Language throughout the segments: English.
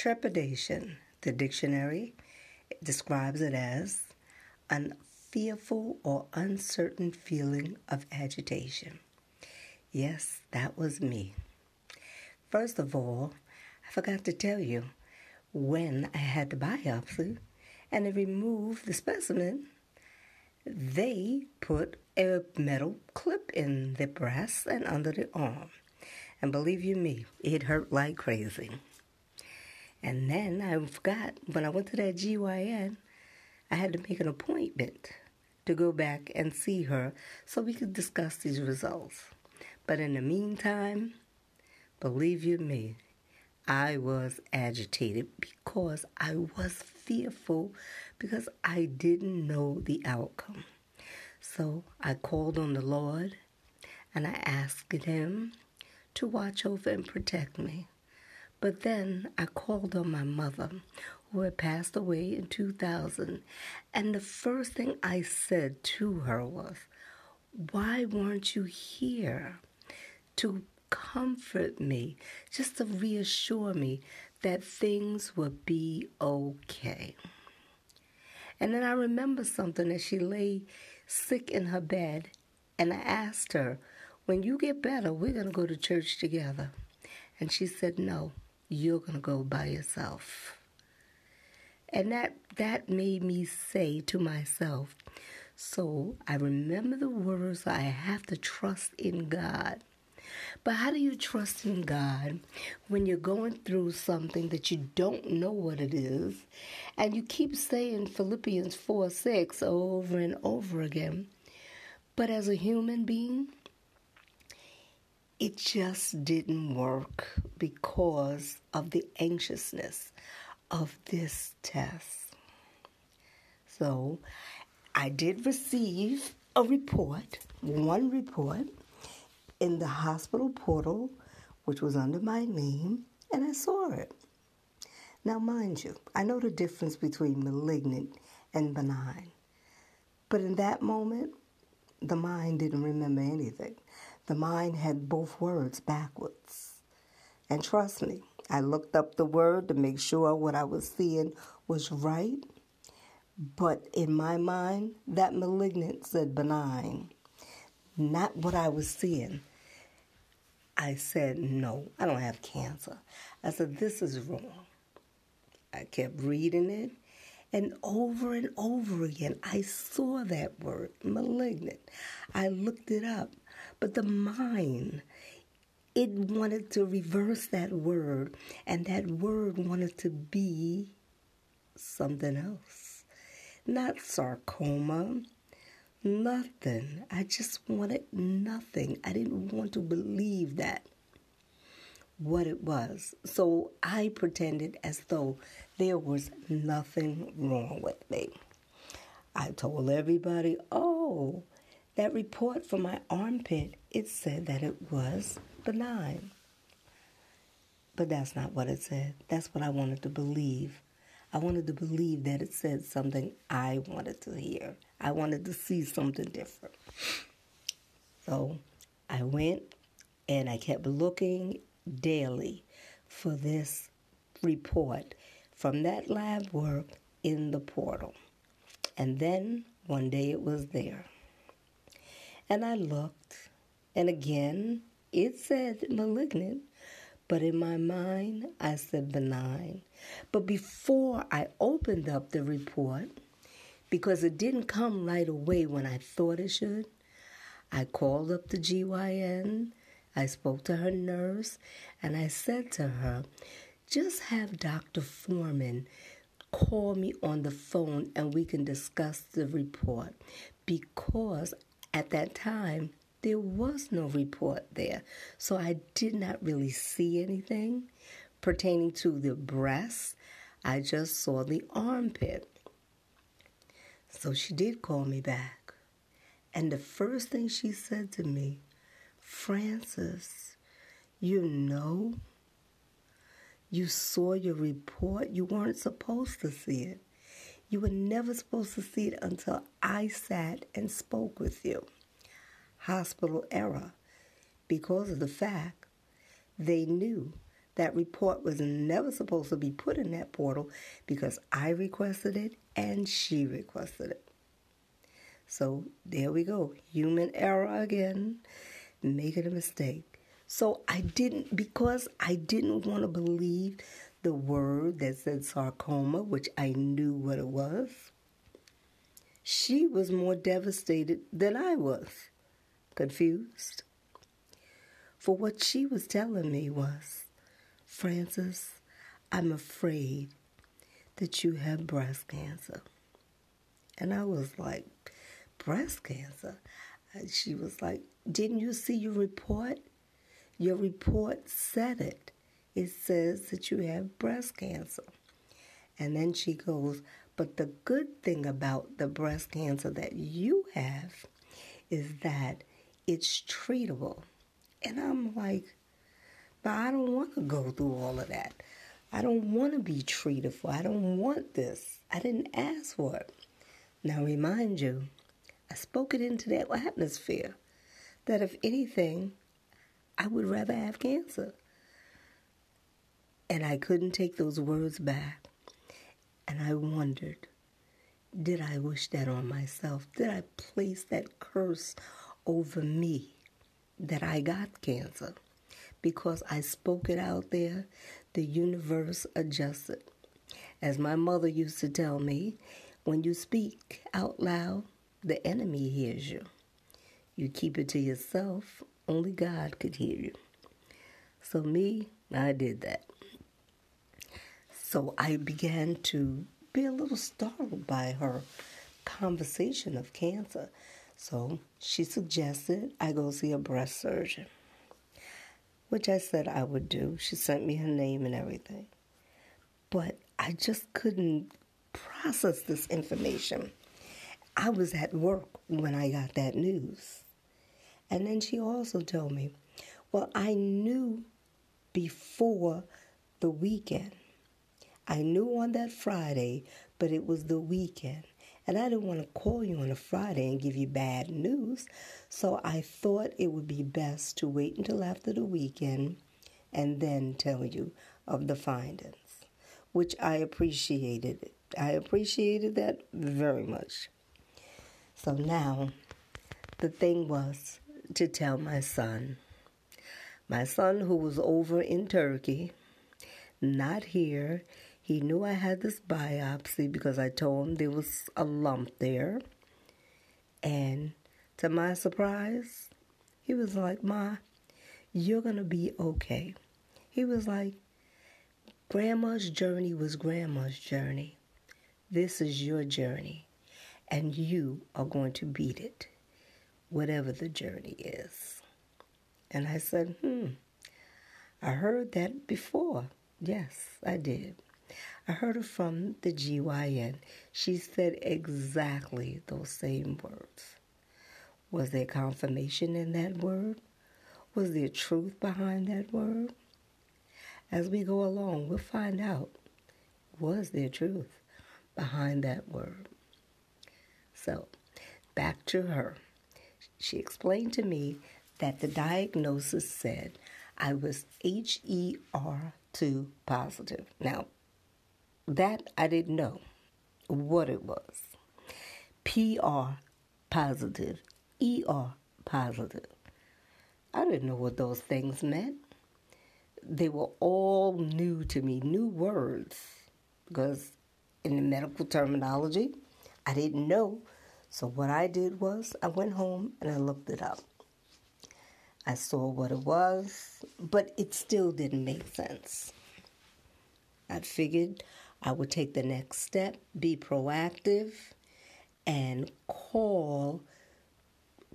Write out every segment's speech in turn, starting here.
Trepidation, the dictionary describes it as an fearful or uncertain feeling of agitation. Yes, that was me. First of all, I forgot to tell you when I had the biopsy and they removed the specimen, they put a metal clip in the breast and under the arm. And believe you me, it hurt like crazy. And then I forgot when I went to that GYN, I had to make an appointment to go back and see her so we could discuss these results. But in the meantime, believe you me, I was agitated because I was fearful because I didn't know the outcome. So I called on the Lord and I asked Him to watch over and protect me. But then I called on my mother, who had passed away in 2000, and the first thing I said to her was, Why weren't you here to comfort me, just to reassure me that things would be okay? And then I remember something as she lay sick in her bed, and I asked her, When you get better, we're going to go to church together. And she said, No you're going to go by yourself. And that, that made me say to myself, so I remember the words I have to trust in God. But how do you trust in God when you're going through something that you don't know what it is and you keep saying Philippians 4 6 over and over again? But as a human being, it just didn't work because of the anxiousness of this test. So I did receive a report, one report, in the hospital portal, which was under my name, and I saw it. Now, mind you, I know the difference between malignant and benign. But in that moment, the mind didn't remember anything. The mind had both words backwards. And trust me, I looked up the word to make sure what I was seeing was right. But in my mind, that malignant said benign, not what I was seeing. I said, no, I don't have cancer. I said, this is wrong. I kept reading it, and over and over again, I saw that word, malignant. I looked it up. But the mind, it wanted to reverse that word, and that word wanted to be something else. Not sarcoma, nothing. I just wanted nothing. I didn't want to believe that what it was. So I pretended as though there was nothing wrong with me. I told everybody, oh, that report for my armpit, it said that it was benign. But that's not what it said. That's what I wanted to believe. I wanted to believe that it said something I wanted to hear. I wanted to see something different. So I went and I kept looking daily for this report from that lab work in the portal. And then one day it was there. And I looked, and again, it said malignant, but in my mind, I said benign. But before I opened up the report, because it didn't come right away when I thought it should, I called up the GYN, I spoke to her nurse, and I said to her, just have Dr. Foreman call me on the phone and we can discuss the report because at that time, there was no report there. So I did not really see anything pertaining to the breast. I just saw the armpit. So she did call me back. And the first thing she said to me, Frances, you know, you saw your report. You weren't supposed to see it. You were never supposed to see it until I sat and spoke with you. Hospital error, because of the fact they knew That report was never supposed to be put in that portal because I requested it and she requested it. So there we go. Human error again, making a mistake. So I didn't, because I didn't want to believe the word that said sarcoma, which I knew what it was. She was more devastated than I was, confused. For what she was telling me was, Frances, I'm afraid that you have breast cancer. And I was like, breast cancer? And she was like, Didn't you see your report? Your report said it. It says that you have breast cancer. And then she goes, But the good thing about the breast cancer that you have is that it's treatable. And I'm like, But I don't want to go through all of that. I don't want to be treated for. I don't want this. I didn't ask for it. Now remind you, I spoke it into that atmosphere that if anything, I would rather have cancer. And I couldn't take those words back. And I wondered, did I wish that on myself? Did I place that curse over me that I got cancer? Because I spoke it out there, the universe adjusted. As my mother used to tell me, when you speak out loud, the enemy hears you. You keep it to yourself, only God could hear you. So, me, I did that. So, I began to be a little startled by her conversation of cancer. So, she suggested I go see a breast surgeon, which I said I would do. She sent me her name and everything. But I just couldn't process this information. I was at work when I got that news. And then she also told me, well, I knew before the weekend. I knew on that Friday, but it was the weekend. And I didn't want to call you on a Friday and give you bad news. So I thought it would be best to wait until after the weekend and then tell you of the findings, which I appreciated. I appreciated that very much. So now the thing was to tell my son. My son, who was over in Turkey, not here, he knew I had this biopsy because I told him there was a lump there. And to my surprise, he was like, Ma, you're going to be okay. He was like, Grandma's journey was Grandma's journey. This is your journey, and you are going to beat it, whatever the journey is. And I said, Hmm, I heard that before. Yes, I did. I heard it from the GYN. She said exactly those same words. Was there confirmation in that word? Was there truth behind that word? As we go along, we'll find out was there truth? behind that word. So, back to her. She explained to me that the diagnosis said I was HER2 positive. Now, that I didn't know what it was. PR positive, ER positive. I didn't know what those things meant. They were all new to me, new words, because in the medical terminology. I didn't know. So what I did was I went home and I looked it up. I saw what it was, but it still didn't make sense. I figured I would take the next step, be proactive, and call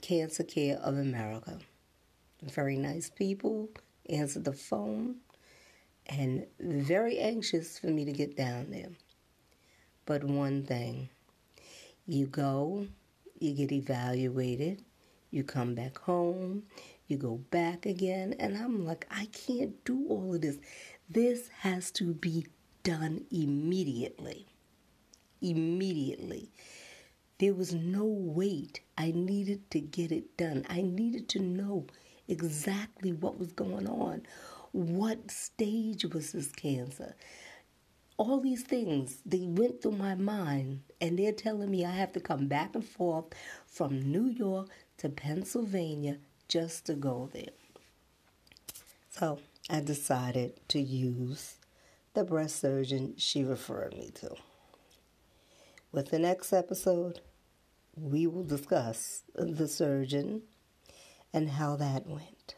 Cancer Care of America. Very nice people, answered the phone, and very anxious for me to get down there but one thing. You go, you get evaluated, you come back home, you go back again, and I'm like, I can't do all of this. This has to be done immediately. Immediately. There was no wait. I needed to get it done. I needed to know exactly what was going on. What stage was this cancer? All these things, they went through my mind, and they're telling me I have to come back and forth from New York to Pennsylvania just to go there. So I decided to use the breast surgeon she referred me to. With the next episode, we will discuss the surgeon and how that went.